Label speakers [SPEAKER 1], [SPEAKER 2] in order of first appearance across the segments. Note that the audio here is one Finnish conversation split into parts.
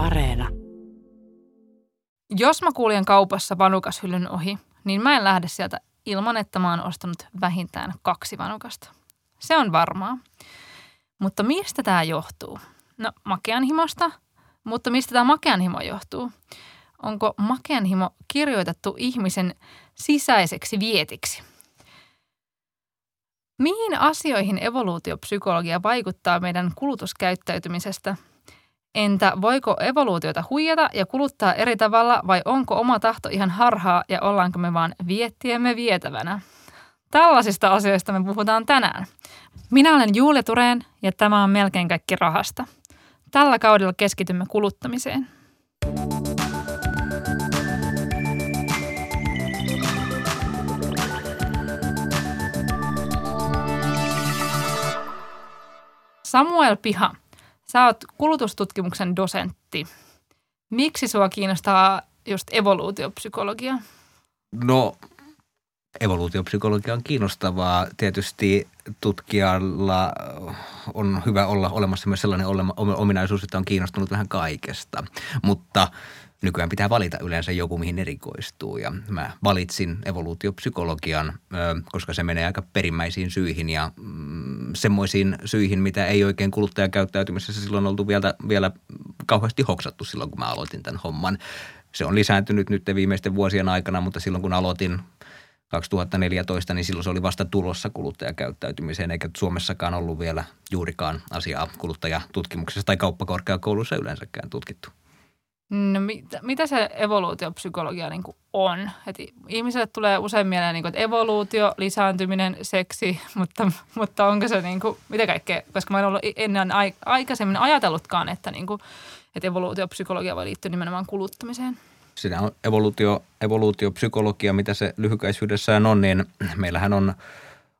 [SPEAKER 1] Areena.
[SPEAKER 2] Jos mä kuljen kaupassa vanukashyllyn ohi, niin mä en lähde sieltä ilman, että mä oon ostanut vähintään kaksi vanukasta. Se on varmaa. Mutta mistä tämä johtuu? No makeanhimosta, mutta mistä tämä makeanhimo johtuu? Onko makeanhimo kirjoitettu ihmisen sisäiseksi vietiksi? Mihin asioihin evoluutiopsykologia vaikuttaa meidän kulutuskäyttäytymisestä? Entä voiko evoluutiota huijata ja kuluttaa eri tavalla vai onko oma tahto ihan harhaa ja ollaanko me vaan viettiemme vietävänä? Tällaisista asioista me puhutaan tänään. Minä olen Julia Tureen ja tämä on melkein kaikki rahasta. Tällä kaudella keskitymme kuluttamiseen. Samuel Piha, sä oot kulutustutkimuksen dosentti. Miksi sua kiinnostaa just evoluutiopsykologia?
[SPEAKER 3] No evoluutiopsykologia on kiinnostavaa. Tietysti tutkijalla on hyvä olla olemassa myös sellainen ominaisuus, että on kiinnostunut vähän kaikesta. Mutta nykyään pitää valita yleensä joku, mihin erikoistuu. Ja mä valitsin evoluutiopsykologian, koska se menee aika perimmäisiin syihin ja mm, semmoisiin syihin, mitä ei oikein kuluttajakäyttäytymisessä silloin oltu vielä, vielä kauheasti hoksattu silloin, kun mä aloitin tämän homman. Se on lisääntynyt nyt viimeisten vuosien aikana, mutta silloin kun aloitin 2014, niin silloin se oli vasta tulossa kuluttajakäyttäytymiseen, eikä Suomessakaan ollut vielä juurikaan asiaa kuluttajatutkimuksessa tai kauppakorkeakoulussa yleensäkään tutkittu.
[SPEAKER 2] No mit, mitä se evoluutiopsykologia niin kuin on? Et ihmiselle tulee usein mieleen, niin kuin, että evoluutio, lisääntyminen, seksi, mutta, mutta onko se niin kuin, mitä kaikkea? Koska mä en ollut ennen aikaisemmin ajatellutkaan, että, niin kuin, että evoluutiopsykologia voi liittyä nimenomaan kuluttamiseen.
[SPEAKER 3] Siinä on evoluutio, evoluutiopsykologia, mitä se lyhykäisyydessään on, niin meillähän on –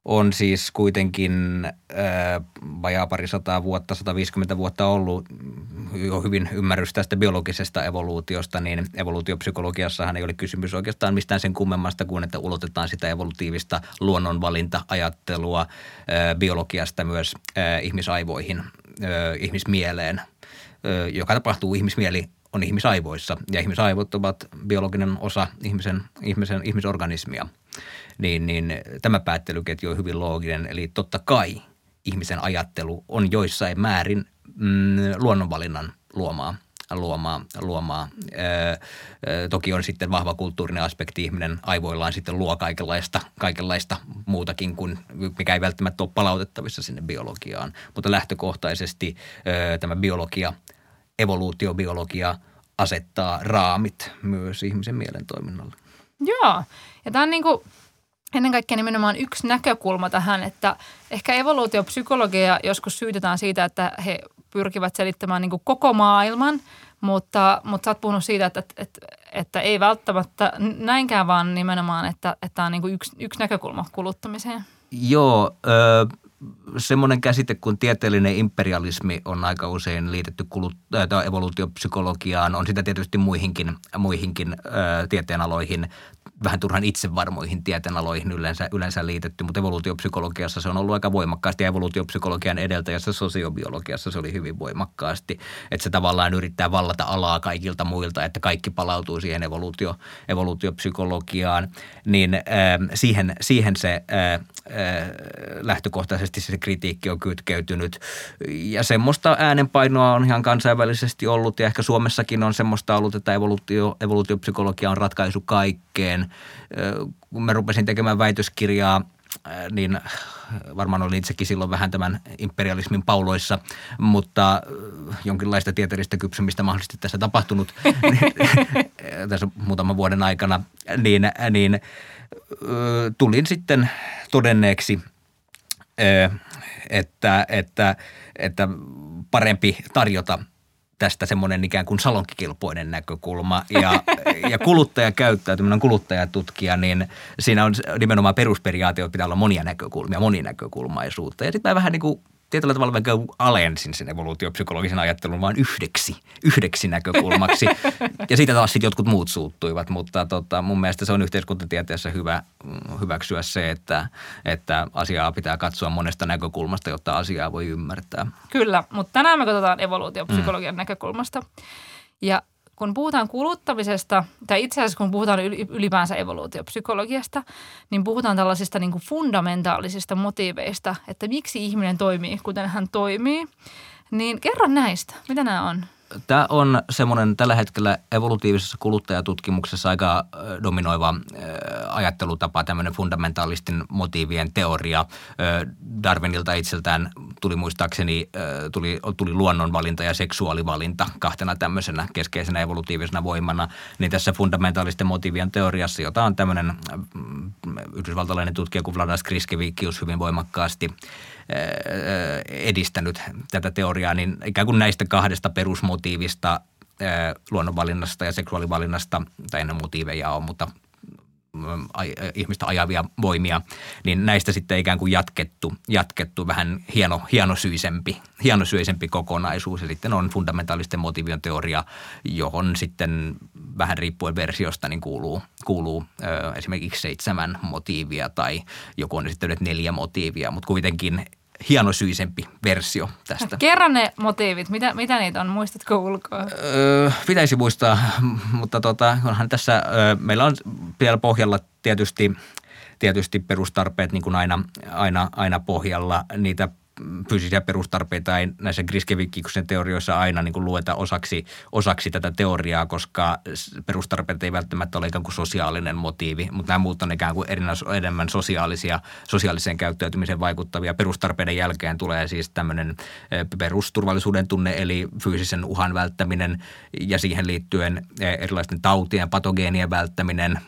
[SPEAKER 3] on siis kuitenkin äh, vajaa parisataa vuotta, 150 vuotta ollut jo hyvin ymmärrys tästä biologisesta evoluutiosta, niin evoluutiopsykologiassahan ei ole kysymys oikeastaan mistään sen kummemmasta kuin, että ulotetaan sitä evolutiivista luonnonvalinta-ajattelua äh, biologiasta myös äh, ihmisaivoihin, äh, ihmismieleen, äh, joka tapahtuu ihmismieli on ihmisaivoissa ja ihmisaivot ovat biologinen osa ihmisen, ihmisen ihmisorganismia – niin, niin tämä päättelyketju on hyvin looginen. Eli totta kai ihmisen ajattelu on joissain määrin mm, luonnonvalinnan luomaa luomaa. luomaa. Öö, toki on sitten vahva kulttuurinen aspekti. Ihminen aivoillaan sitten luo kaikenlaista, kaikenlaista muutakin kuin mikä ei välttämättä ole palautettavissa sinne biologiaan. Mutta lähtökohtaisesti öö, tämä biologia, evoluutiobiologia asettaa raamit myös ihmisen mielen toiminnalle.
[SPEAKER 2] Joo, ja tämä on niin kuin ennen kaikkea nimenomaan yksi näkökulma tähän, että ehkä evoluutiopsykologia joskus syytetään siitä, että he pyrkivät selittämään niin kuin koko maailman, mutta, mutta sä oot puhunut siitä, että, että, että ei välttämättä näinkään, vaan nimenomaan, että, että tämä on niin kuin yksi, yksi näkökulma kuluttamiseen.
[SPEAKER 3] Joo, ö, semmoinen käsite kuin tieteellinen imperialismi on aika usein liitetty äh, evoluutiopsykologiaan. On sitä tietysti muihinkin, muihinkin äh, tieteenaloihin vähän turhan itsevarmoihin tieteenaloihin yleensä, yleensä liitetty, mutta evoluutiopsykologiassa se on ollut aika voimakkaasti evoluutiopsykologian edeltäjässä sosiobiologiassa se oli hyvin voimakkaasti, että se tavallaan yrittää vallata alaa kaikilta muilta, että kaikki palautuu siihen evoluutio, evoluutiopsykologiaan, niin äh, siihen, siihen se äh, äh, lähtökohtaisesti se kritiikki on kytkeytynyt. Ja semmoista äänenpainoa on ihan kansainvälisesti ollut ja ehkä Suomessakin on semmoista ollut, että evoluutio, evoluutiopsykologia on ratkaisu kaikkeen kun mä rupesin tekemään väitöskirjaa, niin varmaan olin itsekin silloin vähän tämän imperialismin pauloissa, mutta jonkinlaista tieteellistä kypsymistä mahdollisesti tässä tapahtunut tässä muutaman vuoden aikana, niin, niin tulin sitten todenneeksi, että, että, että parempi tarjota tästä semmoinen ikään kuin salonkikelpoinen näkökulma ja, ja kuluttajakäyttäytyminen, kuluttajatutkija, niin siinä on nimenomaan perusperiaate, että pitää olla monia näkökulmia, moninäkökulmaisuutta. Ja sitten mä vähän niin kuin tietyllä tavalla vaikka alensin sen evoluutiopsykologisen ajattelun vain yhdeksi, yhdeksi näkökulmaksi. ja siitä taas sitten jotkut muut suuttuivat, mutta tota, mun mielestä se on yhteiskuntatieteessä hyvä hyväksyä se, että, että asiaa pitää katsoa monesta näkökulmasta, jotta asiaa voi ymmärtää.
[SPEAKER 2] Kyllä, mutta tänään me katsotaan evoluutiopsykologian mm. näkökulmasta. Ja kun puhutaan kuluttamisesta, tai itse asiassa kun puhutaan ylipäänsä evoluutiopsykologiasta, niin puhutaan tällaisista niin kuin fundamentaalisista motiiveista, että miksi ihminen toimii, kuten hän toimii. Niin kerro näistä, mitä nämä on?
[SPEAKER 3] Tämä on semmoinen tällä hetkellä evolutiivisessa kuluttajatutkimuksessa aika dominoiva ajattelutapa, tämmöinen fundamentaalistin motiivien teoria. Darwinilta itseltään tuli muistaakseni, tuli, tuli luonnonvalinta ja seksuaalivalinta kahtena tämmöisenä keskeisenä evolutiivisena voimana. Niin tässä fundamentaalisten motiivien teoriassa, jota on tämmöinen yhdysvaltalainen tutkija kuin Vladas Kriskevikius hyvin voimakkaasti – edistänyt tätä teoriaa, niin ikään kuin näistä kahdesta perusmotiivista luonnonvalinnasta ja seksuaalivalinnasta, tai ennen motiiveja on, mutta ihmistä ajavia voimia, niin näistä sitten ikään kuin jatkettu, jatkettu vähän hieno, hienosyisempi, hienosyisempi kokonaisuus. Ja sitten on fundamentaalisten motiivien teoria, johon sitten vähän riippuen versiosta niin kuuluu, kuuluu ö, esimerkiksi seitsemän motiivia tai joku on esittänyt neljä motiivia, mutta kuitenkin hienosyisempi versio tästä.
[SPEAKER 2] Kerran ne motiivit, mitä, mitä niitä on, muistatko ulkoa?
[SPEAKER 3] Öö, pitäisi muistaa, mutta tota, onhan tässä, öö, meillä on vielä pohjalla tietysti, tietysti perustarpeet niin kuin aina, aina, aina pohjalla. Niitä fyysisiä perustarpeita ei näissä Griskevikiksen teorioissa aina niin kuin lueta osaksi, osaksi tätä teoriaa, koska perustarpeet ei välttämättä ole ikään kuin sosiaalinen motiivi, mutta nämä muut on ikään kuin enemmän sosiaalisia, sosiaaliseen käyttäytymiseen vaikuttavia. Perustarpeiden jälkeen tulee siis tämmöinen perusturvallisuuden tunne, eli fyysisen uhan välttäminen ja siihen liittyen erilaisten tautien, patogeenien välttäminen –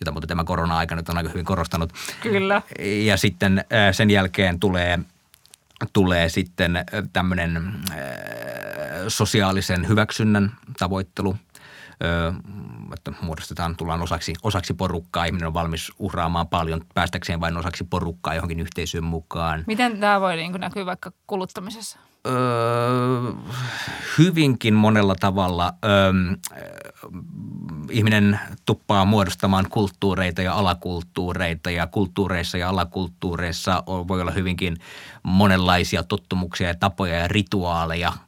[SPEAKER 3] jota muuten tämä korona-aika nyt on aika hyvin korostanut.
[SPEAKER 2] Kyllä.
[SPEAKER 3] Ja sitten sen jälkeen tulee – tulee sitten tämmöinen sosiaalisen hyväksynnän tavoittelu, että muodostetaan, tullaan osaksi, osaksi porukkaa, ihminen on valmis uhraamaan paljon päästäkseen vain osaksi porukkaa johonkin yhteisöön mukaan.
[SPEAKER 2] Miten tämä voi niin näkyä vaikka kuluttamisessa?
[SPEAKER 3] Hyvinkin monella tavalla öö, ihminen tuppaa muodostamaan kulttuureita ja alakulttuureita ja kulttuureissa ja alakulttuureissa voi olla hyvinkin monenlaisia tottumuksia ja tapoja ja rituaaleja –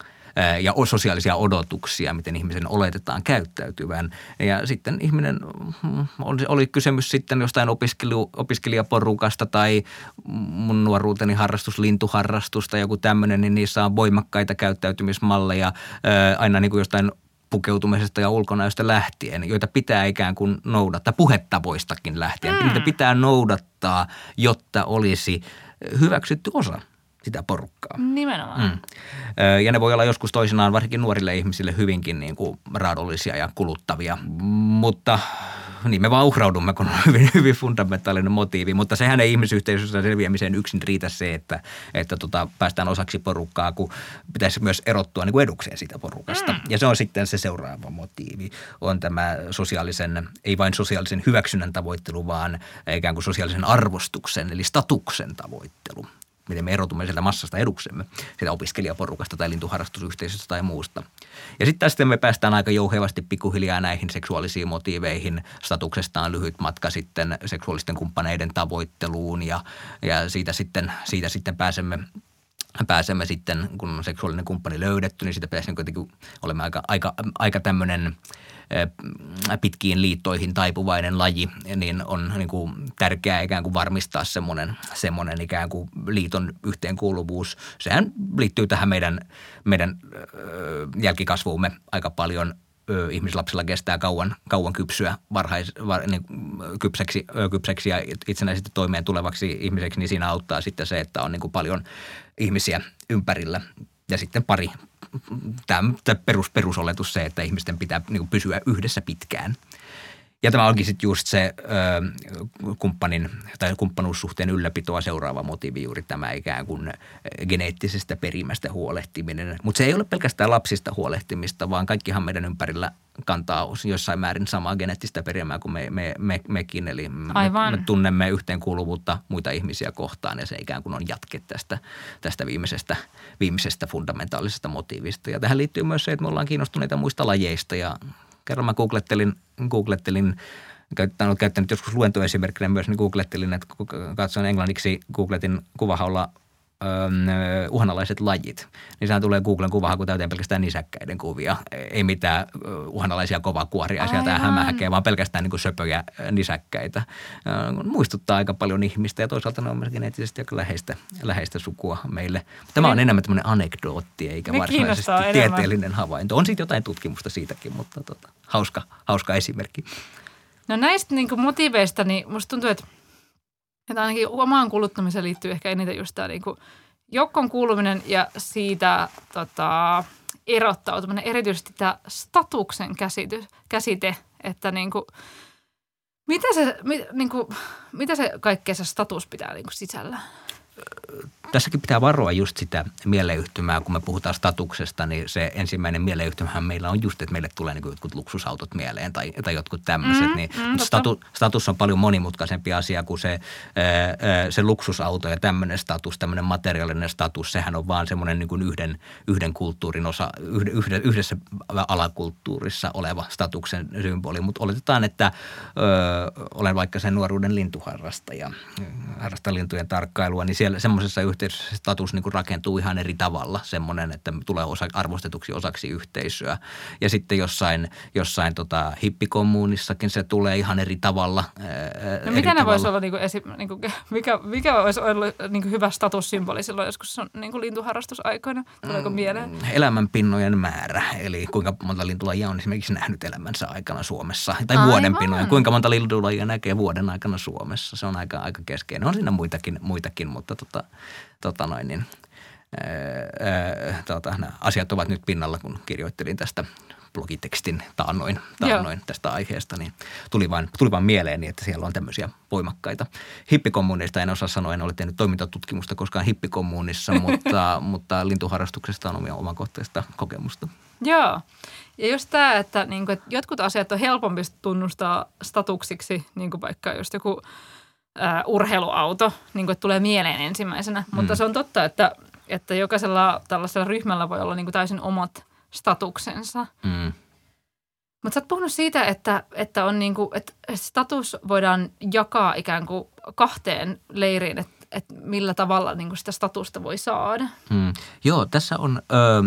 [SPEAKER 3] ja sosiaalisia odotuksia, miten ihmisen oletetaan käyttäytyvän. Ja sitten ihminen, mm, oli kysymys sitten jostain opiskelijaporukasta tai mun nuoruuteni harrastus, lintuharrastus tai joku tämmöinen, niin niissä on voimakkaita käyttäytymismalleja aina niin kuin jostain pukeutumisesta ja ulkonäöstä lähtien, joita pitää ikään kuin noudattaa, puhetavoistakin lähtien. Mm. Niitä pitää noudattaa, jotta olisi hyväksytty osa sitä porukkaa.
[SPEAKER 2] Nimenomaan. Mm.
[SPEAKER 3] Ja ne voi olla joskus toisinaan, varsinkin nuorille ihmisille, hyvinkin niin kuin raadollisia ja kuluttavia. Mutta niin me vaan uhraudumme, kun on hyvin, hyvin fundamentaalinen motiivi. Mutta sehän ei ihmisyhteisössä selviämiseen yksin riitä se, että, että tota, päästään osaksi porukkaa, kun pitäisi myös erottua niin kuin edukseen siitä porukasta. Mm. Ja se on sitten se seuraava motiivi. On tämä sosiaalisen, ei vain sosiaalisen hyväksynnän tavoittelu, vaan ikään kuin sosiaalisen arvostuksen, eli statuksen tavoittelu miten me erotumme sieltä massasta eduksemme, sitä opiskelijaporukasta tai lintuharrastusyhteisöstä tai muusta. Ja sitten tästä me päästään aika jouhevasti pikkuhiljaa näihin seksuaalisiin motiiveihin. Statuksesta on lyhyt matka sitten seksuaalisten kumppaneiden tavoitteluun ja, ja siitä, sitten, siitä sitten pääsemme pääsemme sitten, kun on seksuaalinen kumppani löydetty, niin siitä pääsemme kuitenkin, olemme aika, aika, aika tämmöinen – pitkiin liittoihin taipuvainen laji, niin on niin kuin tärkeää ikään kuin varmistaa semmoinen, semmoinen ikään kuin liiton yhteenkuuluvuus. Sehän liittyy tähän meidän, meidän jälkikasvuumme aika paljon ihmislapsilla kestää kauan, kauan kypsyä varhais, var, niin, kypseksi, kypseksi ja itsenäisesti toimeen tulevaksi ihmiseksi, niin siinä auttaa sitten se, että on niin kuin paljon ihmisiä ympärillä ja sitten pari, tämä perus, perusoletus se, että ihmisten pitää niin pysyä yhdessä pitkään. Ja tämä onkin sitten just se ö, kumppanin tai kumppanuussuhteen ylläpitoa seuraava motiivi, juuri tämä ikään kuin geneettisestä perimästä huolehtiminen. Mutta se ei ole pelkästään lapsista huolehtimista, vaan kaikkihan meidän ympärillä kantaa jossain määrin samaa geneettistä perimää kuin me, me, me, mekin. Eli me, me tunnemme yhteenkuuluvuutta muita ihmisiä kohtaan ja se ikään kuin on jatke tästä, tästä viimeisestä, viimeisestä fundamentaalisesta motiivista. Ja tähän liittyy myös se, että me ollaan kiinnostuneita muista lajeista ja kerran mä googlettelin, googlettelin käyttänyt, käyttänyt joskus luentoesimerkkinä myös, niin googlettelin, että katsoin englanniksi, googletin kuvahaulla uhanalaiset lajit, niin sehän tulee Googlen kuvahaku täyteen pelkästään nisäkkäiden kuvia. Ei mitään uhanalaisia kovakuoria sieltä hämähäkeä, vaan pelkästään niin kuin söpöjä nisäkkäitä. Muistuttaa aika paljon ihmistä ja toisaalta ne on myös geneettisesti aika läheistä, läheistä sukua meille. Tämä on enemmän tämmöinen anekdootti eikä varsinaisesti tieteellinen enemmän. havainto. On sitten jotain tutkimusta siitäkin, mutta tota, hauska, hauska esimerkki.
[SPEAKER 2] No näistä niin motiveista, niin musta tuntuu, että että ainakin omaan kuluttamiseen liittyy ehkä eniten just tämä niin joukkoon kuuluminen ja siitä tota, erottautuminen, erityisesti tämä statuksen käsity, käsite, että niin kuin, mitä se, mi, niin kuin, mitä se kaikkea se status pitää niin kuin sisällä?
[SPEAKER 3] Tässäkin pitää varoa just sitä mieleyhtymää, kun me puhutaan statuksesta, niin se ensimmäinen mieleyhtymähän meillä on just, että meille tulee niin jotkut luksusautot mieleen tai, tai jotkut tämmöiset. Mm, niin, mm, statu, status on paljon monimutkaisempi asia kuin se, se luksusauto ja tämmöinen status, tämmöinen materiaalinen status. Sehän on vaan semmoinen niin kuin yhden, yhden kulttuurin osa, yhden, yhdessä alakulttuurissa oleva statuksen symboli. Mutta oletetaan, että ö, olen vaikka sen nuoruuden lintuharrastaja, harrastan lintujen tarkkailua, niin siellä semmoisessa yhteydessä status niin kuin rakentuu ihan eri tavalla, semmoinen, että tulee osa, arvostetuksi osaksi yhteisöä. Ja sitten jossain, jossain tota, hippikommuunissakin se tulee ihan eri tavalla.
[SPEAKER 2] Ää, no mikä ne voisi olla, niin kuin esi, niin kuin, mikä, mikä voisi olla niin kuin hyvä statussymboli silloin joskus on, niin kuin lintuharrastusaikoina? Tuleeko mm, mieleen?
[SPEAKER 3] Elämänpinnojen määrä, eli kuinka monta lintulajia on esimerkiksi nähnyt elämänsä aikana Suomessa. Tai Aivan. vuoden pinnoja, kuinka monta lintulajia näkee vuoden aikana Suomessa. Se on aika, aika keskeinen. On siinä muitakin, muitakin mutta tota, tota noin, niin, ää, tota, nämä asiat ovat nyt pinnalla, kun kirjoittelin tästä blogitekstin taannoin, taannoin tästä aiheesta, niin tuli vain, tuli vain mieleeni, että siellä on tämmöisiä voimakkaita. Hippikommuunista en osaa sanoa, en ole tehnyt toimintatutkimusta koskaan hippikommuunissa, mutta, mutta lintuharrastuksesta on omia omakohtaista kokemusta.
[SPEAKER 2] Joo. Ja just tämä, että, niin kuin, että jotkut asiat on helpompi tunnustaa statuksiksi, niin kuin vaikka just joku – äh, urheiluauto, niin kuin, että tulee mieleen ensimmäisenä. Mm. Mutta se on totta, että, että jokaisella tällaisella ryhmällä voi olla niin kuin täysin omat statuksensa. Mm. Mutta sä oot puhunut siitä, että, että, on niin kuin, että status voidaan jakaa ikään kuin kahteen leiriin, että, että millä tavalla niin kuin sitä statusta voi saada.
[SPEAKER 3] Hmm. Joo, tässä on ö,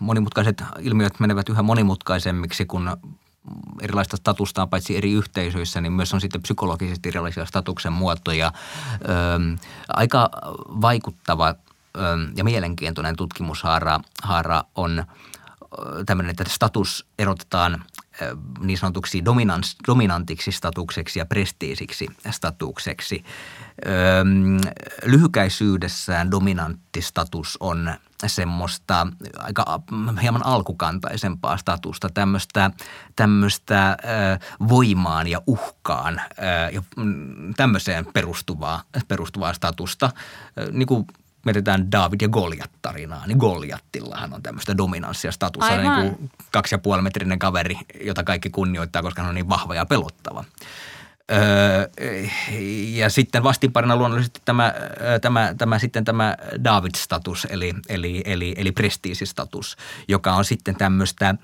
[SPEAKER 3] monimutkaiset ilmiöt menevät yhä monimutkaisemmiksi, kun erilaista statusta paitsi eri yhteisöissä, niin myös on sitten psykologisesti erilaisia statuksen muotoja. Ö, aika vaikuttava ö, ja mielenkiintoinen tutkimushaara haara on tämmöinen, että status erotetaan niin sanotuksi dominantiksi statukseksi ja prestiisiksi statukseksi. lyhykäisyydessään dominantti status on semmoista aika hieman alkukantaisempaa statusta, tämmöistä, tämmöistä voimaan ja uhkaan ja mm, tämmöiseen perustuvaa, perustuvaa statusta. Niin kuin mietitään David ja Goliat tarinaa, niin Goliattillahan on tämmöistä dominanssia statusta, niin kuin kaksi ja puoli metrinen kaveri, jota kaikki kunnioittaa, koska hän on niin vahva ja pelottava. Öö, ja sitten vastinparina luonnollisesti tämä, tämä, tämä, sitten tämä David-status, eli, eli, eli, eli prestiisistatus, joka on sitten tämmöistä –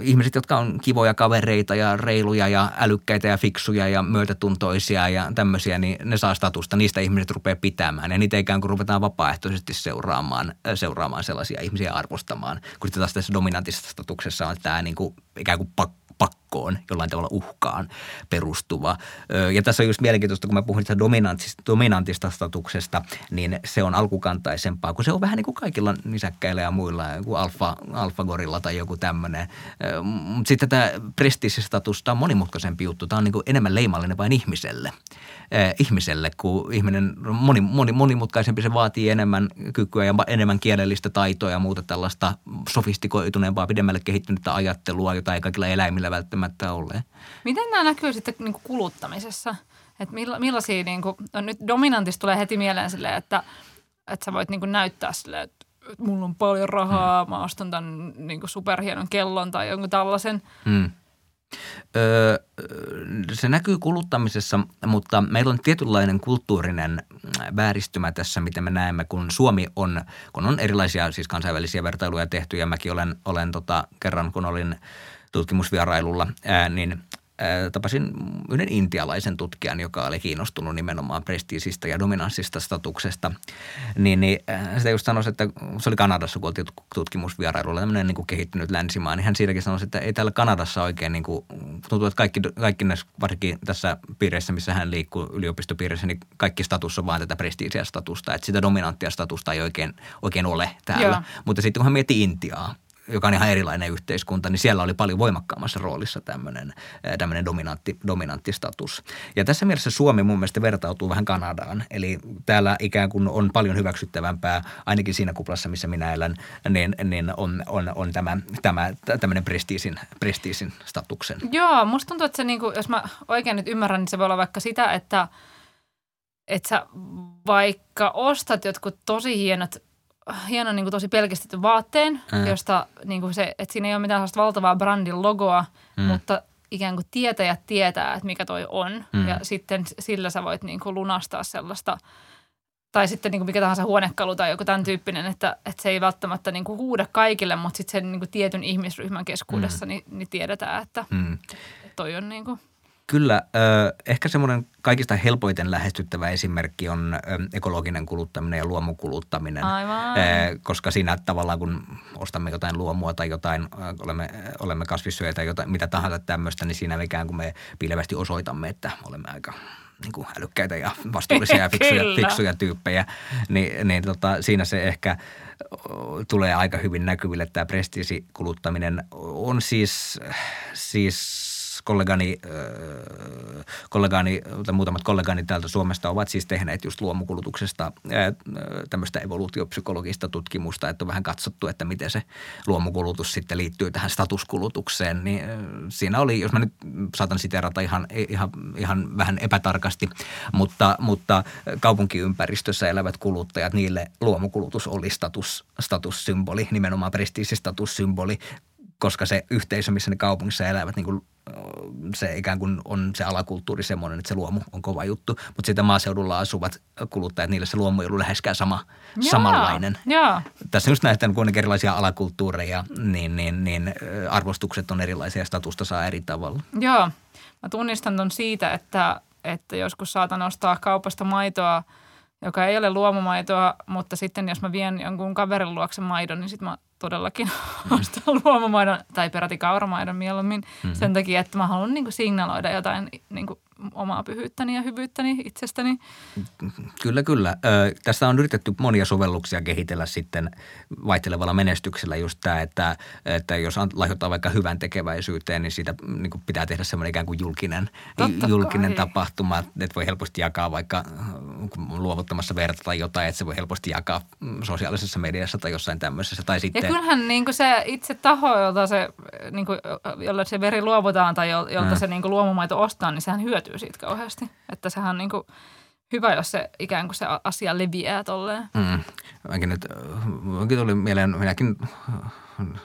[SPEAKER 3] ihmiset, jotka on kivoja kavereita ja reiluja ja älykkäitä ja fiksuja ja myötätuntoisia ja tämmöisiä, niin ne saa statusta. Niistä ihmiset rupeaa pitämään ja niitä ikään kuin ruvetaan vapaaehtoisesti seuraamaan, seuraamaan sellaisia ihmisiä arvostamaan. Kun sitten taas tässä dominantissa statuksessa on tämä niin kuin ikään kuin pakko pakkoon, jollain tavalla uhkaan perustuva. Ja tässä on just mielenkiintoista, kun mä puhun dominantista, dominantista statuksesta, niin se on alkukantaisempaa, kun se on vähän niin kuin kaikilla nisäkkäillä ja muilla, joku alfa, alfagorilla tai joku tämmöinen. Mutta sitten tämä prestiisistatus, on monimutkaisempi juttu. Tämä on niin kuin enemmän leimallinen vain ihmiselle ihmiselle, kun ihminen moni, moni, monimutkaisempi, se vaatii enemmän kykyä ja enemmän kielellistä taitoa ja muuta tällaista sofistikoituneempaa, pidemmälle kehittynyttä ajattelua, jota ei kaikilla eläimillä välttämättä ole.
[SPEAKER 2] Miten nämä näkyy sitten niin kuin kuluttamisessa? Että milla, millaisia, niin kuin, no nyt dominantista tulee heti mieleen silleen, että, että sä voit niin kuin näyttää silleen, että mulla on paljon rahaa, hmm. mä ostan tämän niin kuin superhienon kellon tai jonkun tällaisen. Hmm.
[SPEAKER 3] Öö, se näkyy kuluttamisessa, mutta meillä on tietynlainen kulttuurinen vääristymä tässä, mitä me näemme, kun Suomi on, kun on erilaisia siis kansainvälisiä vertailuja tehty ja mäkin olen, olen tota, kerran, kun olin tutkimusvierailulla, ää, niin tapasin yhden intialaisen tutkijan, joka oli kiinnostunut nimenomaan prestiisistä ja dominanssista statuksesta. Niin, niin sitä just sanoisi, että se oli Kanadassa, kun oltiin tutkimusvierailulla, tämmöinen niin kuin kehittynyt länsimaa, niin hän siitäkin sanoi, että ei täällä Kanadassa oikein, niin kuin, tuntuu, että kaikki, kaikki näissä, varsinkin tässä piirissä, missä hän liikkuu yliopistopiirissä, niin kaikki status on vaan tätä prestiisiä statusta, että sitä dominanttia statusta ei oikein, oikein ole täällä. Joo. Mutta sitten kun hän miettii Intiaa, joka on ihan erilainen yhteiskunta, niin siellä oli paljon voimakkaammassa roolissa tämmöinen, tämmöinen dominantti, dominantti status. Ja tässä mielessä Suomi mun mielestä vertautuu vähän Kanadaan. Eli täällä ikään kuin on paljon hyväksyttävämpää, ainakin siinä kuplassa, missä minä elän, niin, niin on, on, on tämä, tämä tämmöinen prestiisin, prestiisin statuksen.
[SPEAKER 2] Joo, musta tuntuu, että se, niin kuin, jos mä oikein nyt ymmärrän, niin se voi olla vaikka sitä, että, että sä vaikka ostat jotkut tosi hienot hienon niin kuin tosi pelkistetty vaatteen, mm. josta niin kuin se, että siinä ei ole mitään sellaista valtavaa brändin logoa, mm. mutta ikään kuin tietäjät tietää, että mikä toi on. Mm. Ja sitten sillä sä voit niin kuin lunastaa sellaista, tai sitten niin kuin mikä tahansa huonekalu tai joku tämän tyyppinen, että, että se ei välttämättä niin kuin huuda kaikille, mutta sitten sen niin kuin tietyn ihmisryhmän keskuudessa mm. niin, niin tiedetään, että mm. toi on niin kuin –
[SPEAKER 3] Kyllä, ehkä semmoinen kaikista helpoiten lähestyttävä esimerkki on ekologinen kuluttaminen ja luomukuluttaminen.
[SPEAKER 2] Aivan.
[SPEAKER 3] Koska siinä tavallaan kun ostamme jotain luomua tai jotain, olemme, olemme kasvissyöjä tai jotain, mitä tahansa tämmöistä, niin siinä ikään kuin me piilevästi osoitamme, että olemme aika niin kuin älykkäitä ja vastuullisia ja fiksuja, fiksuja tyyppejä. Ni, niin tota, siinä se ehkä tulee aika hyvin näkyville. Tämä prestiisikuluttaminen on siis, siis kollegani, kollegani tai muutamat kollegani täältä Suomesta ovat siis tehneet just luomukulutuksesta tämmöistä evoluutiopsykologista tutkimusta, että on vähän katsottu, että miten se luomukulutus sitten liittyy tähän statuskulutukseen. Niin siinä oli, jos mä nyt saatan siterata ihan, ihan, ihan vähän epätarkasti, mutta, mutta kaupunkiympäristössä elävät kuluttajat, niille luomukulutus oli status, statussymboli, nimenomaan prestiisistatussymboli, koska se yhteisö, missä ne kaupungissa elävät, niin kuin se ikään kuin on se alakulttuuri semmoinen, että se luomu on kova juttu. Mutta sitten maaseudulla asuvat kuluttajat, niille se luomu ei ollut läheskään sama, Jaa, samanlainen.
[SPEAKER 2] Jaa.
[SPEAKER 3] Tässä just näistä, kun on erilaisia alakulttuureja, niin, niin, niin arvostukset on erilaisia ja statusta saa eri tavalla.
[SPEAKER 2] Joo, mä tunnistan ton siitä, että, että joskus saatan ostaa kaupasta maitoa, joka ei ole luomumaitoa, mutta sitten jos mä vien jonkun kaverin luokse maidon, niin sitten mä todellakin ostaa luomumaidon tai peräti kauramaidon mieluummin mm-hmm. sen takia, että mä haluan niin kuin signaloida jotain niin kuin omaa pyhyyttäni ja hyvyyttäni itsestäni.
[SPEAKER 3] Kyllä, kyllä. Ö, tässä on yritetty monia sovelluksia kehitellä sitten vaihtelevalla menestyksellä just tämä, että, että jos lahjoittaa vaikka hyvän tekeväisyyteen, niin siitä niin kuin pitää tehdä semmoinen ikään kuin julkinen, julkinen tapahtuma, että voi helposti jakaa vaikka luovuttamassa verta tai jotain, että se voi helposti jakaa sosiaalisessa mediassa tai jossain tämmöisessä. Tai sitten...
[SPEAKER 2] Ja kyllähän niin kuin se itse taho, jolta se, niin kuin, jolle se veri luovutaan tai jolta mm. se niin kuin luomumaito ostaa, niin sehän hyötyy hyötyy siitä kauheasti. Että sehän on niin kuin hyvä, jos se ikään kuin se asia leviää tolleen. Mm.
[SPEAKER 3] Mäkin nyt, mäkin tuli mieleen, minäkin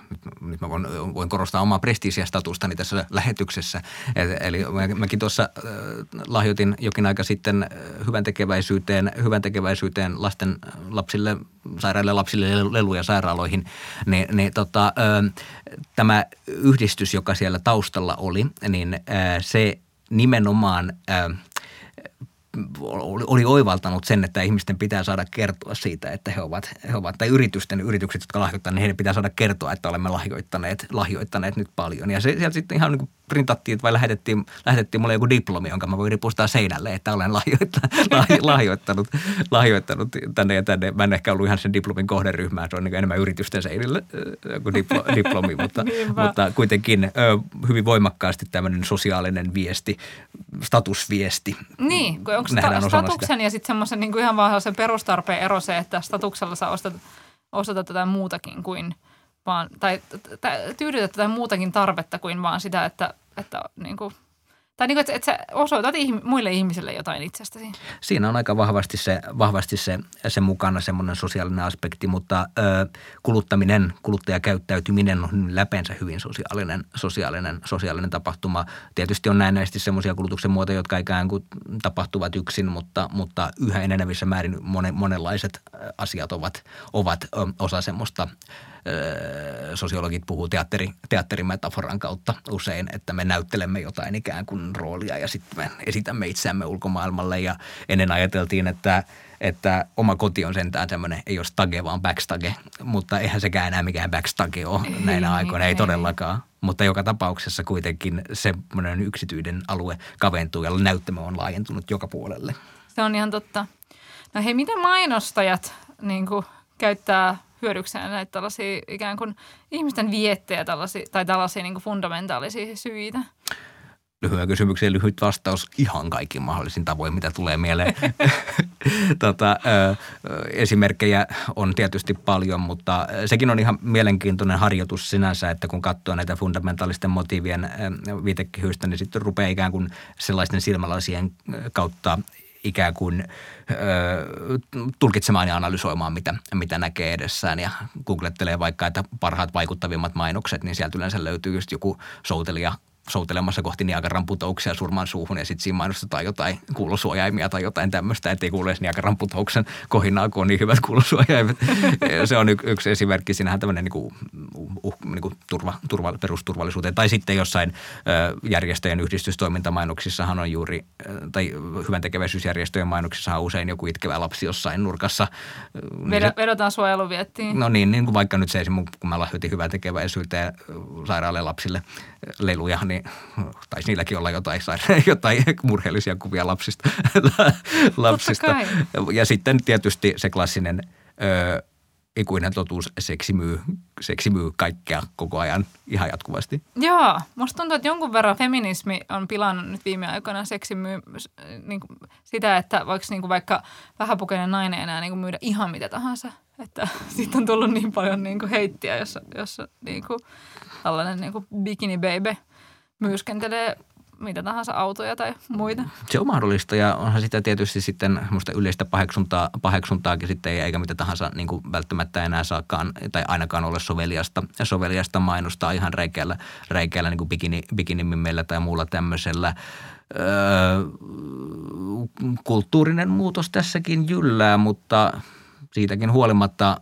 [SPEAKER 3] nyt, nyt mä voin, voin korostaa omaa prestiisiä statustani tässä lähetyksessä. Et, eli mä, mäkin tuossa äh, lahjoitin jokin aika sitten äh, hyvän tekeväisyyteen, hyvän tekeväisyyteen lasten lapsille, sairaille lapsille leluja sairaaloihin. Ni, niin tota, äh, tämä yhdistys, joka siellä taustalla oli, niin äh, se nimenomaan äh, oli oivaltanut sen, että ihmisten pitää saada kertoa siitä, että he ovat, he ovat tai yritysten, yritykset, jotka lahjoittavat, niin heidän pitää saada kertoa, että olemme lahjoittaneet, lahjoittaneet nyt paljon. Ja se sieltä sitten ihan niin printattiin vai lähetettiin, lähetettiin mulle joku diplomi, jonka mä voin ripustaa seinälle, että olen lahjoittanut, lahjoittanut, lahjoittanut tänne ja tänne. Mä en ehkä ollut ihan sen diplomin kohderyhmään, se on niin enemmän yritysten seinille kuin diplo, diplomi, mutta, mutta kuitenkin hyvin voimakkaasti tämmöinen sosiaalinen viesti, statusviesti.
[SPEAKER 2] Niin, onko sta- statuksen ja sitten semmoisen niin ihan vaan sen perustarpeen ero se, että statuksella sä ostat, ostat tätä muutakin kuin – vaan, tai tyydytä tätä muutakin tarvetta kuin vaan sitä, että, että niin kuin, tai niin kuin, että, että sä osoitat ihm- muille ihmisille jotain itsestäsi.
[SPEAKER 3] Siinä on aika vahvasti se, vahvasti se, se mukana semmoinen sosiaalinen aspekti, mutta ö, kuluttaminen, kuluttajakäyttäytyminen on läpeensä hyvin sosiaalinen, sosiaalinen, sosiaalinen tapahtuma. Tietysti on näennäisesti semmoisia kulutuksen muotoja, jotka ikään kuin tapahtuvat yksin, mutta, mutta yhä enenevissä määrin monen, monenlaiset asiat ovat, ovat osa semmoista – sosiologit puhuu teatteri, teatterimetaforan kautta usein, että me näyttelemme jotain ikään kuin roolia ja sitten me esitämme itseämme ulkomaailmalle ja ennen ajateltiin, että että oma koti on sentään semmoinen, ei ole stage, vaan backstage, mutta eihän sekään enää mikään backstage ole ei, näinä aikoina, ei, ei todellakaan. Mutta joka tapauksessa kuitenkin semmoinen yksityinen alue kaventuu ja näyttämö on laajentunut joka puolelle.
[SPEAKER 2] Se on ihan totta. No hei, miten mainostajat niin kuin, käyttää hyödykseen näitä tällaisia ikään kuin ihmisten viettejä tällaisia, tai tällaisia niin kuin fundamentaalisia syitä?
[SPEAKER 3] lyhyen kysymykseen lyhyt vastaus ihan kaikki mahdollisin tavoin, mitä tulee mieleen. tota, ö, esimerkkejä on tietysti paljon, mutta sekin on ihan mielenkiintoinen harjoitus sinänsä, että kun katsoo näitä fundamentaalisten motiivien viitekehystä, niin sitten rupeaa ikään kuin sellaisten silmälasien kautta ikään kuin ö, tulkitsemaan ja analysoimaan, mitä, mitä näkee edessään. Ja googlettelee vaikka, että parhaat vaikuttavimmat mainokset, niin sieltä yleensä löytyy just joku soutelija soutelemassa kohti Niagaran putouksia surman suuhun ja sitten siinä mainostetaan jotain kuulosuojaimia tai jotain tämmöistä, ettei kuulu edes Niagaran putouksen kohinaa, kun on niin hyvät kuulosuojaimet. Se on y- yksi esimerkki. Siinähän tämmöinen niin kuin, uh, niin kuin turva, turva, perusturvallisuuteen. Tai sitten jossain ö, järjestöjen yhdistystoimintamainoksissahan on juuri, tai hyvän tekeväisyysjärjestöjen mainoksissahan on usein joku itkevä lapsi jossain nurkassa.
[SPEAKER 2] Niin Vedotaan suojeluviettiin.
[SPEAKER 3] No niin, niin kuin vaikka nyt se esimerkiksi, kun mä lahjoitin hyvän tekeväisyyteen sairaalle lapsille leluja, niin niin taisi niilläkin olla jotain, jotain murheellisia kuvia lapsista. lapsista. Ja sitten tietysti se klassinen ö, ikuinen totuus, seksi myy, seksi myy kaikkea koko ajan ihan jatkuvasti.
[SPEAKER 2] Joo, musta tuntuu, että jonkun verran feminismi on pilannut nyt viime aikoina seksi myy, niin kuin sitä, että voiko niin kuin vaikka vähäpukeinen nainen enää niin kuin myydä ihan mitä tahansa. Että siitä on tullut niin paljon niin kuin heittiä, jossa, jossa niin kuin, tällainen niin kuin bikini baby – myyskentelee mitä tahansa autoja tai muita.
[SPEAKER 3] Se on mahdollista ja onhan sitä tietysti sitten musta yleistä paheksuntaa, paheksuntaakin sitten eikä mitä tahansa niin kuin välttämättä enää saakaan tai ainakaan ole soveliasta, soveliasta mainostaa ihan räikeällä, räikeällä niin kuin bikini, bikinimimmellä tai muulla tämmöisellä. Öö, kulttuurinen muutos tässäkin jyllää, mutta siitäkin huolimatta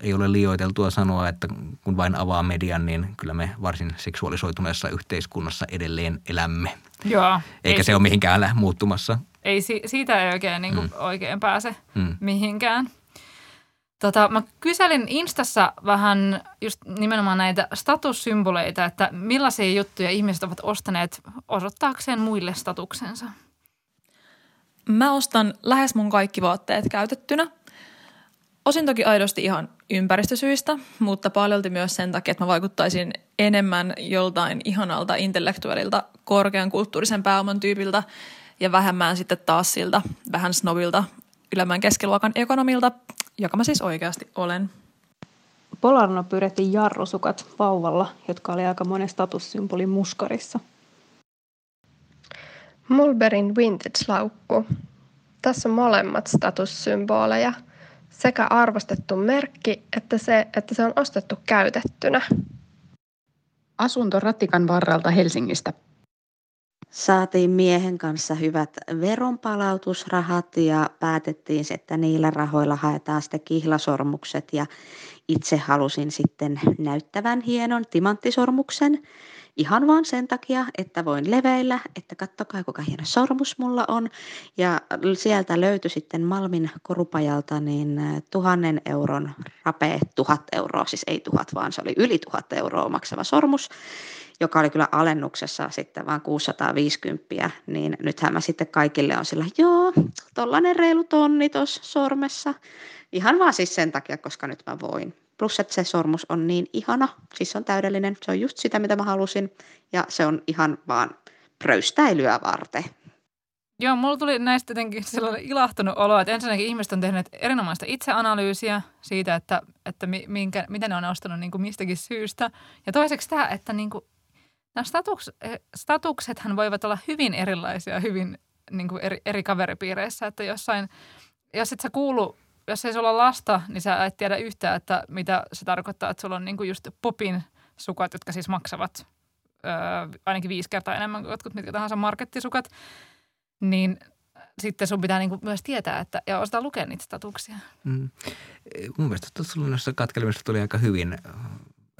[SPEAKER 3] ei ole liioiteltua sanoa, että kun vain avaa median, niin kyllä me varsin seksuaalisoituneessa yhteiskunnassa edelleen elämme.
[SPEAKER 2] Joo.
[SPEAKER 3] Eikä ei, se ole mihinkään muuttumassa.
[SPEAKER 2] Ei, siitä ei oikein, niin kuin, mm. oikein pääse mm. mihinkään. Tota, mä kyselin Instassa vähän just nimenomaan näitä statussymboleita, että millaisia juttuja ihmiset ovat ostaneet osoittaakseen muille statuksensa.
[SPEAKER 1] Mä ostan lähes mun kaikki vaatteet käytettynä – Osin toki aidosti ihan ympäristösyistä, mutta paljolti myös sen takia, että mä vaikuttaisin enemmän joltain ihanalta intellektuaalilta, korkean kulttuurisen pääoman tyypiltä ja vähemmän sitten taas siltä vähän snobilta ylemmän keskiluokan ekonomilta, joka mä siis oikeasti olen.
[SPEAKER 4] Polarno pyörätti jarrusukat vauvalla, jotka oli aika monen statussymboli muskarissa.
[SPEAKER 5] Mulberin vintage-laukku. Tässä on molemmat statussymboleja – sekä arvostettu merkki että se, että se on ostettu käytettynä.
[SPEAKER 6] Asunto Ratikan varrelta Helsingistä.
[SPEAKER 7] Saatiin miehen kanssa hyvät veronpalautusrahat ja päätettiin, että niillä rahoilla haetaan sitten kihlasormukset ja itse halusin sitten näyttävän hienon timanttisormuksen ihan vaan sen takia, että voin leveillä, että kattokaa kuinka hieno sormus mulla on. Ja sieltä löytyi sitten Malmin korupajalta niin tuhannen euron rapee tuhat euroa, siis ei tuhat vaan se oli yli tuhat euroa maksava sormus joka oli kyllä alennuksessa sitten vaan 650, niin nythän mä sitten kaikille on sillä, joo, tollanen reilu tonni tuossa sormessa. Ihan vaan siis sen takia, koska nyt mä voin. Plus, että se sormus on niin ihana, siis se on täydellinen, se on just sitä, mitä mä halusin, ja se on ihan vaan pröystäilyä varten.
[SPEAKER 2] Joo, mulla tuli näistä jotenkin sellainen ilahtunut olo, että ensinnäkin ihmiset on tehneet erinomaista itseanalyysiä siitä, että, että minkä, mitä ne on ostanut niin kuin mistäkin syystä. Ja toiseksi tämä, että niin kuin, nämä statuks, statuksethan voivat olla hyvin erilaisia hyvin niin kuin eri, eri kaveripiireissä. Että jossain, jos et sä kuulu jos ei sulla lasta, niin sä et tiedä yhtään, että mitä se tarkoittaa, että sulla on niinku just popin sukat, jotka siis maksavat ö, ainakin viisi kertaa enemmän kuin jotkut mitkä tahansa markettisukat. Niin sitten sun pitää niinku myös tietää että, ja osata lukea niitä statuksia.
[SPEAKER 3] Mm. Mun mielestä tuossa katkelemisessa tuli aika hyvin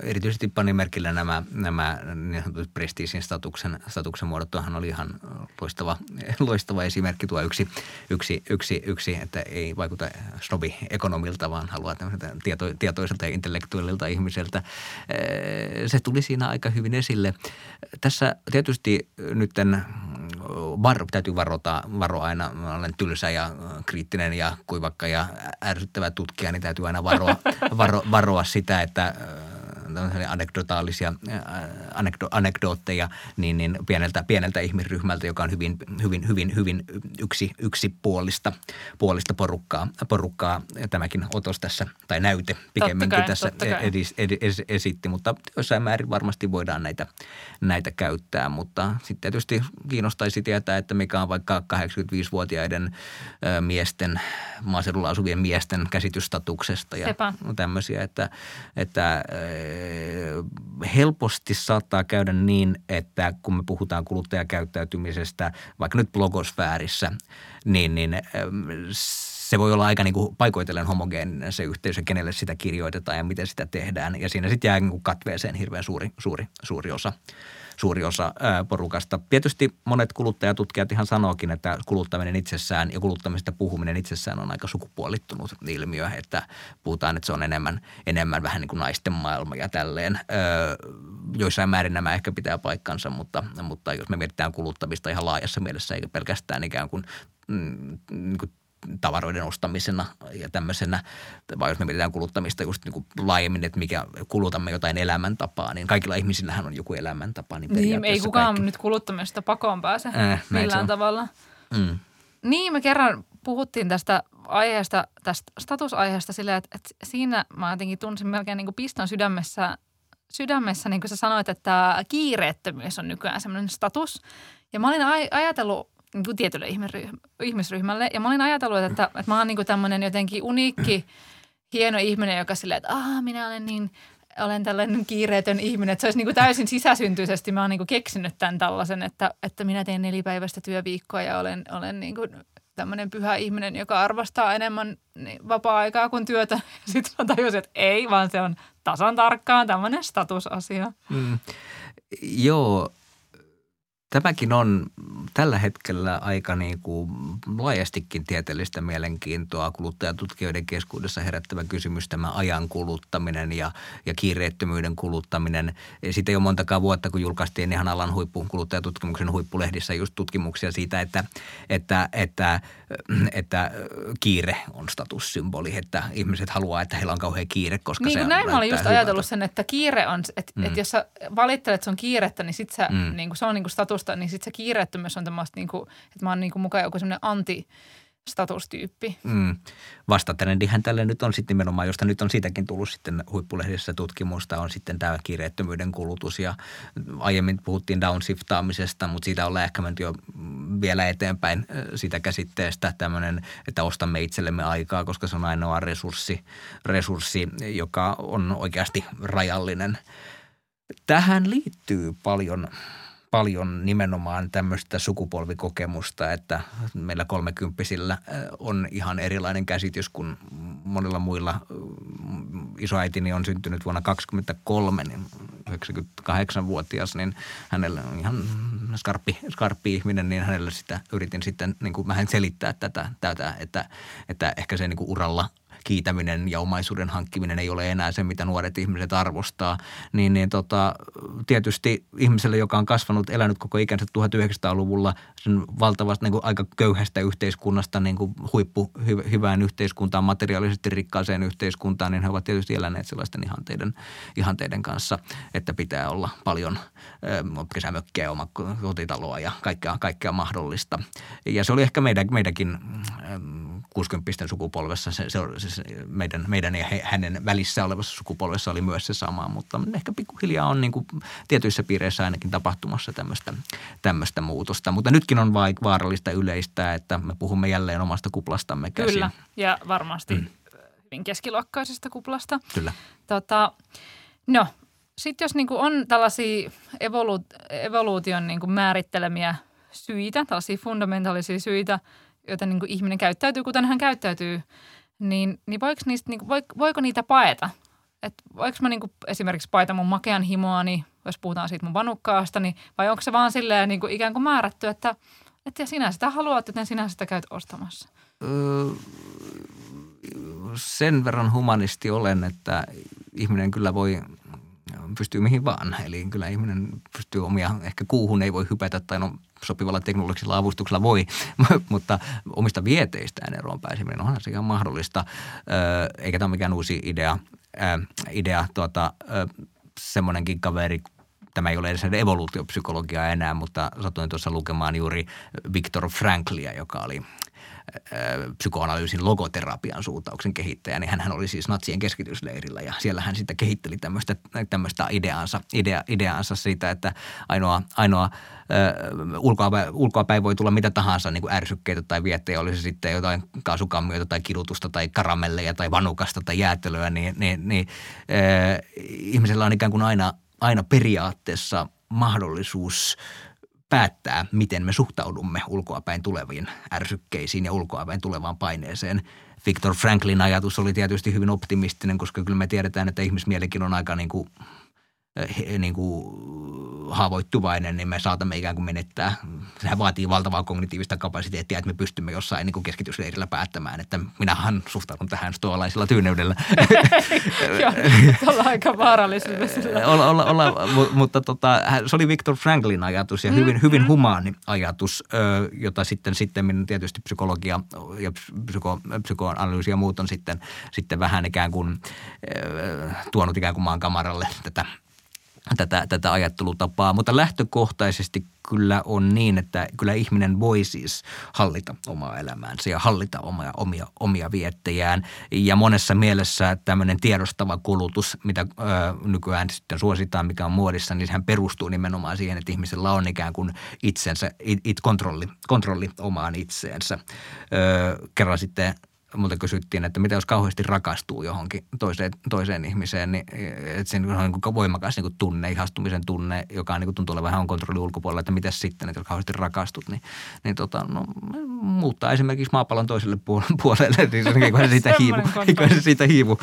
[SPEAKER 3] erityisesti pani merkille nämä, nämä niin sanotut prestiisin statuksen, statuksen muodot. Tuohan oli ihan loistava, loistava esimerkki tuo yksi, yksi, yksi, yksi, että ei vaikuta snobi ekonomilta, vaan haluaa tieto, tietoiselta ja intellektuellilta ihmiseltä. Se tuli siinä aika hyvin esille. Tässä tietysti nytten var, täytyy varota, varoa aina, mä olen tylsä ja kriittinen ja kuivakka ja ärsyttävä tutkija, niin täytyy aina varoa, varo, varoa sitä, että anekdotaalisia anekdo, anekdootteja niin, niin pieneltä, pieneltä ihmisryhmältä, joka on hyvin, hyvin, hyvin, hyvin yksi, yksipuolista puolista porukkaa, porukkaa. Tämäkin otos tässä, tai näyte pikemminkin kai, tässä edis, ed, ed, esitti, mutta jossain määrin varmasti voidaan näitä, näitä käyttää. Mutta sitten tietysti kiinnostaisi tietää, että mikä on vaikka 85-vuotiaiden miesten, maaseudulla asuvien miesten käsitystatuksesta ja Sepä. tämmöisiä, että, että helposti saattaa käydä niin, että kun me puhutaan kuluttajakäyttäytymisestä vaikka nyt blogosfäärissä, niin, niin se voi olla aika niin kuin paikoitellen homogeeninen se yhteisö, kenelle sitä kirjoitetaan ja miten sitä tehdään. Ja siinä sitten jää niin kuin katveeseen hirveän suuri, suuri, suuri osa suuri osa porukasta. Tietysti monet kuluttajatutkijat ihan sanookin, että kuluttaminen itsessään ja kuluttamista puhuminen itsessään on aika sukupuolittunut ilmiö, että puhutaan, että se on enemmän, enemmän vähän niin kuin naisten maailma ja tälleen. joissain määrin nämä ehkä pitää paikkansa, mutta, mutta jos me mietitään kuluttamista ihan laajassa mielessä eikä pelkästään ikään kuin, mm, niin kuin tavaroiden ostamisena ja tämmöisenä, vai jos me mietitään kuluttamista just niin kuin laajemmin, että mikä kulutamme jotain elämäntapaa, niin kaikilla ihmisillähän on joku elämäntapa.
[SPEAKER 2] Niin, niin ei kukaan kaikki... nyt kuluttamista pakoon pääse äh, millään tavalla. Mm. Niin, me kerran puhuttiin tästä aiheesta, tästä statusaiheesta silleen, että, että siinä mä jotenkin tunsin melkein niin kuin piston sydämessä, sydämessä, niin kuin sä sanoit, että kiireettömyys on nykyään semmoinen status. Ja mä olin aj- ajatellut niin kuin tietylle ihmisryhmälle. Ja mä olin ajatellut, että, että mä oon niin tämmöinen jotenkin uniikki, hieno ihminen, joka silleen, että ah, minä olen niin olen tällainen kiireetön ihminen. Että se olisi niin kuin täysin sisäsyntyisesti. Mä oon niin kuin keksinyt tämän tällaisen, että, että minä teen nelipäiväistä työviikkoa ja olen, olen niin kuin tämmöinen pyhä ihminen, joka arvostaa enemmän vapaa-aikaa kuin työtä. Sitten mä tajusin, että ei, vaan se on tasan tarkkaan tämmöinen statusasia. Mm.
[SPEAKER 3] Joo, Tämäkin on tällä hetkellä aika niin kuin laajastikin tieteellistä mielenkiintoa kuluttajatutkijoiden keskuudessa herättävä kysymys, tämä ajan kuluttaminen ja, ja kiireettömyyden kuluttaminen. Siitä ole montakaan vuotta, kun julkaistiin ihan alan huippu, kuluttajatutkimuksen huippulehdissä just tutkimuksia siitä, että, että, että, että kiire on statussymboli, että ihmiset haluaa, että heillä on kauhean kiire, koska
[SPEAKER 2] niin, se näin mä olin just hyvältä. ajatellut sen, että kiire on, että, mm. että jos sä valittelet, että se on kiirettä, niin sit sä, mm. niin kuin, se on niin kuin status statusta, niin sitten se kiireettömyys on tämmöistä, niin kuin, että mä oon niin kuin mukaan joku semmoinen anti statustyyppi. Mm.
[SPEAKER 3] Vastatrendihän tälle nyt on sitten nimenomaan, josta nyt on siitäkin tullut sitten huippulehdessä tutkimusta, on sitten tämä kiireettömyyden kulutus ja aiemmin puhuttiin downshiftaamisesta, mutta siitä on ehkä jo vielä eteenpäin sitä käsitteestä tämmöinen, että ostamme itsellemme aikaa, koska se on ainoa resurssi, resurssi joka on oikeasti rajallinen. Tähän liittyy paljon paljon nimenomaan tämmöistä sukupolvikokemusta, että meillä kolmekymppisillä on ihan erilainen käsitys kuin monilla muilla. Isoäitini on syntynyt vuonna 2023, niin 98-vuotias, niin hänellä on ihan skarppi, skarppi ihminen, niin hänelle sitä yritin sitten niin kuin vähän selittää tätä, tätä että, että ehkä se niin kuin uralla – kiitäminen ja omaisuuden hankkiminen ei ole enää se, mitä nuoret ihmiset arvostaa, niin, niin tota, tietysti ihmiselle, joka on kasvanut, elänyt koko ikänsä 1900-luvulla sen valtavasta niin kuin aika köyhästä yhteiskunnasta niin kuin huippu hy, hyvään yhteiskuntaan, materiaalisesti rikkaaseen yhteiskuntaan, niin he ovat tietysti eläneet sellaisten ihanteiden, ihanteiden kanssa, että pitää olla paljon äh, kesämökkiä, oma kotitaloa ja kaikkea, kaikkea mahdollista. Ja se oli ehkä meidän, meidänkin äh, 60 sukupolvessa, se, se, se, meidän, meidän ja hänen välissä olevassa sukupolvessa oli myös se sama, mutta ehkä pikkuhiljaa on niin kuin tietyissä piireissä ainakin tapahtumassa tämmöistä, tämmöistä muutosta. Mutta nytkin on vaarallista yleistä, että me puhumme jälleen omasta kuplastamme käsin.
[SPEAKER 2] Kyllä, ja varmasti mm. hyvin keskiluokkaisesta kuplasta.
[SPEAKER 3] Kyllä.
[SPEAKER 2] Tota, no, sitten jos niinku on tällaisia evolu- evoluution niinku määrittelemiä syitä, tällaisia fundamentaalisia syitä – joten niin kuin ihminen käyttäytyy, kuten hän käyttäytyy, niin, niin, voiko, niistä, niin kuin, voiko niitä paeta? Et voiko mä niin kuin esimerkiksi paeta mun makean himoani, jos puhutaan siitä mun vanukkaasta, niin, vai onko se vaan silleen niin kuin ikään kuin määrätty, että, että sinä sitä haluat, joten sinä sitä käyt ostamassa?
[SPEAKER 3] Sen verran humanisti olen, että ihminen kyllä voi pystyy mihin vaan. Eli kyllä ihminen pystyy omia, ehkä kuuhun ei voi hypätä tai no sopivalla teknologisella avustuksella voi, mutta omista vieteistään eroon pääseminen onhan se ihan mahdollista. Eikä tämä ole mikään uusi idea. idea tuota, semmoinenkin kaveri tämä ei ole edes evoluutiopsykologiaa enää, mutta satuin tuossa lukemaan juuri Viktor Franklia, joka oli psykoanalyysin logoterapian suuntauksen kehittäjä, niin hän oli siis natsien keskitysleirillä ja siellä hän sitten kehitteli tämmöistä, tämmöistä ideansa, idea, ideansa siitä, että ainoa, ainoa ulkoa, ulkoapäin voi tulla mitä tahansa niin kuin ärsykkeitä tai viettejä, olisi se sitten jotain kaasukammioita tai kidutusta tai karamelleja tai vanukasta tai jäätelöä, niin, niin, niin äh, ihmisellä on ikään kuin aina, aina periaatteessa mahdollisuus päättää, miten me suhtaudumme ulkoapäin tuleviin ärsykkeisiin ja ulkoapäin tulevaan paineeseen. Victor Franklin ajatus oli tietysti hyvin optimistinen, koska kyllä me tiedetään, että ihmismielikin on aika niin kuin – Niin kuin haavoittuvainen, niin me saatamme ikään kuin menettää. Sehän vaatii valtavaa kognitiivista kapasiteettia, että me pystymme jossain niin kuin keskitysleirillä päättämään, että minähän suhtaudun tähän stoalaisella tyyneydellä.
[SPEAKER 2] Joo, ollaan aika vaarallisilla
[SPEAKER 3] olla, olla, olla, mutta tota, se oli Viktor Franklin ajatus ja hyvin, mm, hyvin humaani ajatus, jota sitten, sitten tietysti psykologia ja psyko, psykoanalyysi ja muut on sitten, sitten vähän ikään kuin tuonut ikään kuin maan kamaralle tätä – tätä, tätä ajattelutapaa, mutta lähtökohtaisesti kyllä on niin, että kyllä ihminen voi siis hallita omaa elämäänsä ja hallita omia, omia, omia viettejään. Ja monessa mielessä tämmöinen tiedostava kulutus, mitä ö, nykyään sitten suositaan, mikä on muodissa, niin sehän perustuu nimenomaan siihen, että ihmisellä on ikään kuin itsensä, it, it kontrolli, kontrolli omaan itseensä. Ö, kerran sitten – multa kysyttiin, että mitä jos kauheasti rakastuu johonkin toiseen, toiseen ihmiseen, niin että se on niin kuin voimakas niin kuin tunne, ihastumisen tunne, joka niin kuin tuntuu olevan vähän kontrolli ulkopuolella, että mitä sitten, että jos kauheasti rakastut, niin, niin tota, no, muuttaa esimerkiksi maapallon toiselle puolelle, niin se, siitä hiivu. se siitä hiivu.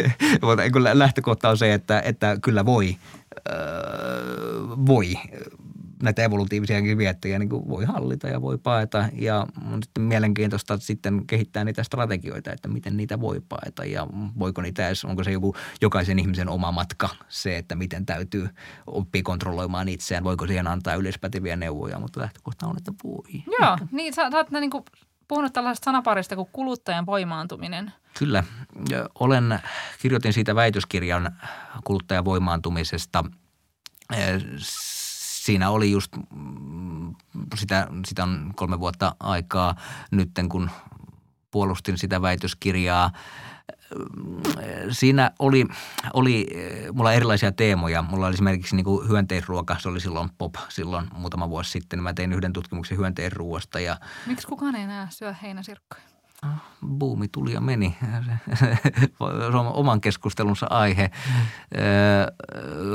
[SPEAKER 3] Mutta lähtökohta on se, että, että kyllä voi, öö, voi näitä evolutiivisia viettejä niin kuin voi hallita ja voi paeta ja on sitten mielenkiintoista sitten kehittää niitä strategioita, että miten niitä voi paeta ja voiko niitä edes, onko se joku jokaisen ihmisen oma matka se, että miten täytyy oppia kontrolloimaan itseään, voiko siihen antaa yleispäteviä neuvoja, mutta lähtökohta on, että voi.
[SPEAKER 2] Joo, niin sä, sä oot niin kuin puhunut tällaisesta sanaparista kuin kuluttajan voimaantuminen.
[SPEAKER 3] Kyllä. Olen, kirjoitin siitä väitöskirjan kuluttajan voimaantumisesta siinä oli just, mm, sitä, sitä on kolme vuotta aikaa nytten, kun puolustin sitä väitöskirjaa. Siinä oli, oli mulla erilaisia teemoja. Mulla oli esimerkiksi niin kuin hyönteisruoka, se oli silloin pop silloin muutama vuosi sitten. Mä tein yhden tutkimuksen hyönteisruoasta. Ja
[SPEAKER 2] Miksi kukaan ei enää syö heinäsirkkoja?
[SPEAKER 3] Buumi tuli ja meni. Oman keskustelunsa aihe.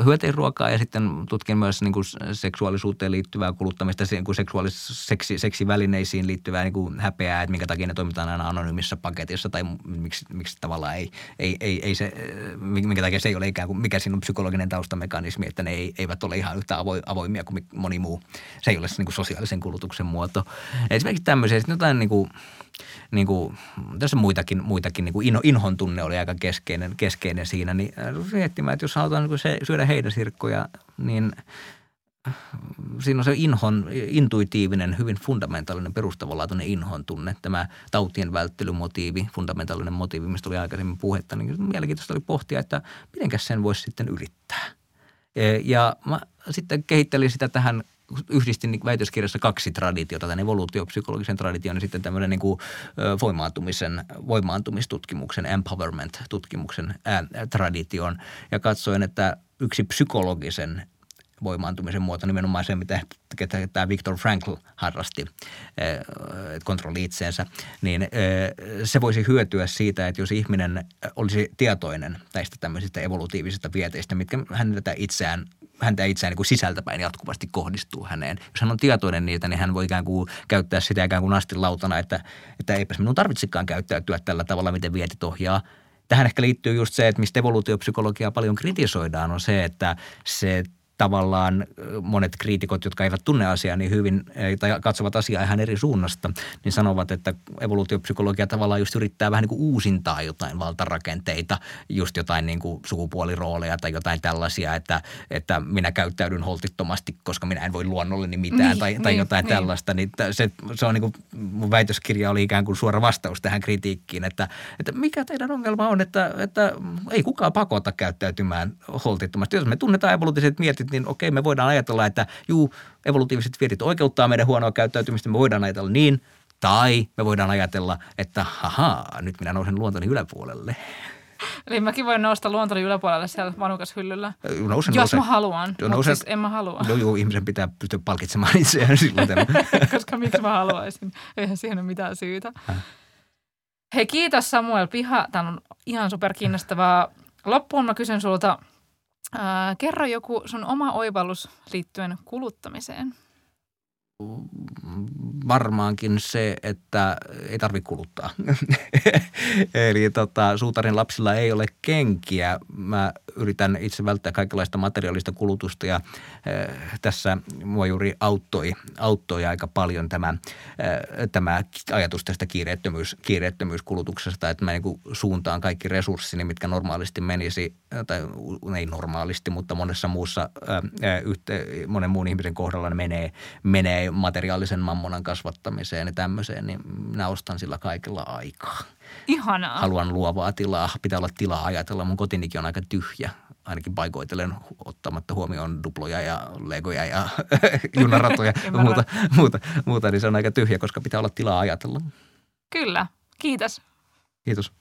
[SPEAKER 3] Hyöteisruokaa ja sitten tutkin myös niin kuin seksuaalisuuteen liittyvää kuluttamista, niin kuin seksuaalis- seksi, seksivälineisiin liittyvää niin kuin häpeää, että minkä takia ne toimitaan aina anonyymissa paketissa tai miksi, miksi tavallaan ei, ei, ei, ei se, minkä takia se ei ole ikään kuin, mikä siinä on psykologinen taustamekanismi, että ne ei, eivät ole ihan yhtä avoimia kuin moni muu. Se ei ole se niin kuin sosiaalisen kulutuksen muoto. Esimerkiksi tämmöisiä, jotain niin kuin, niin kuin, tässä muitakin, muitakin niin kuin inho, inhon tunne oli aika keskeinen, keskeinen siinä, niin äh, miettimään, että jos halutaan niin se, syödä heinäsirkkoja, niin äh, siinä on se inhon, intuitiivinen, hyvin fundamentaalinen, perustavanlaatuinen inhon tunne. Tämä tautien välttelymotiivi, fundamentaalinen motiivi, mistä oli aikaisemmin puhetta, niin mielenkiintoista oli pohtia, että mitenkäs sen voisi sitten yrittää. Ja mä sitten kehittelin sitä tähän yhdistin niin väitöskirjassa kaksi traditiota, tämän evoluutiopsykologisen tradition ja sitten tämmöinen niin kuin voimaantumisen, voimaantumistutkimuksen, empowerment-tutkimuksen ää, tradition. Ja katsoin, että yksi psykologisen voimaantumisen muoto, nimenomaan se, mitä tämä Viktor Frankl harrasti, kontrolli itseensä, niin se voisi hyötyä siitä, että jos ihminen olisi tietoinen näistä tämmöisistä evolutiivisista vieteistä, mitkä hän tätä itseään häntä itseään niin kuin sisältäpäin jatkuvasti kohdistuu häneen. Jos hän on tietoinen niitä, niin hän voi ikään kuin käyttää sitä ikään kuin lautana, että, että eipäs minun tarvitsekaan käyttäytyä tällä tavalla, miten vietit ohjaa. Tähän ehkä liittyy just se, että mistä evoluutiopsykologiaa paljon kritisoidaan, on se, että se tavallaan monet kriitikot, jotka eivät tunne asiaa niin hyvin tai katsovat asiaa ihan eri suunnasta, niin sanovat, että evoluutiopsykologia tavallaan just yrittää vähän niin kuin uusintaa jotain valtarakenteita, just jotain niin kuin sukupuolirooleja tai jotain tällaisia, että, että minä käyttäydyn holtittomasti, koska minä en voi luonnolleni mitään niin, tai, tai niin, jotain niin. tällaista. Niin se, se on niin kuin, mun väitöskirja oli ikään kuin suora vastaus tähän kritiikkiin, että, että mikä teidän ongelma on, että, että ei kukaan pakota käyttäytymään holtittomasti. Jos me tunnetaan evoluutiset mietit, vietit, niin okei, me voidaan ajatella, että juu, evolutiiviset vietit oikeuttaa meidän huonoa käyttäytymistä, me voidaan ajatella niin, tai me voidaan ajatella, että haha, nyt minä nousen luontoni yläpuolelle.
[SPEAKER 2] Eli mäkin voin nousta luontoni yläpuolelle siellä vanukashyllyllä.
[SPEAKER 3] Nousen,
[SPEAKER 2] Jos
[SPEAKER 3] nousen.
[SPEAKER 2] mä haluan,
[SPEAKER 3] Joo,
[SPEAKER 2] mutta siis en mä halua.
[SPEAKER 3] Joo, joo, ihmisen pitää pystyä palkitsemaan itseään silloin.
[SPEAKER 2] Koska miksi mä haluaisin? Eihän siihen ole mitään syytä. Hei, kiitos Samuel Piha. Tämä on ihan super kiinnostavaa. Loppuun mä kysyn sulta – Kerro joku sun oma oivallus liittyen kuluttamiseen.
[SPEAKER 3] Varmaankin se, että ei tarvitse kuluttaa. Eli tota, suutarin lapsilla ei ole kenkiä. Mä yritän itse välttää kaikenlaista materiaalista kulutusta ja äh, tässä mua juuri auttoi, auttoi aika paljon tämä, äh, tämä ajatus tästä kiireettömyys, kiireettömyyskulutuksesta, että mä niin suuntaan kaikki resurssini, mitkä normaalisti menisi, tai ei normaalisti, mutta monessa muussa, äh, yhte, monen muun ihmisen kohdalla ne menee, menee materiaalisen mammonan kasvattamiseen ja tämmöiseen, niin minä ostan sillä kaikella aikaa.
[SPEAKER 2] Ihanaa.
[SPEAKER 3] Haluan luovaa tilaa, pitää olla tilaa ajatella. Mun kotinikin on aika tyhjä, ainakin paikoitellen ottamatta huomioon duploja ja legoja ja junaratoja ja muuta, muuta, muuta, niin se on aika tyhjä, koska pitää olla tilaa ajatella.
[SPEAKER 2] Kyllä. Kiitos.
[SPEAKER 3] Kiitos.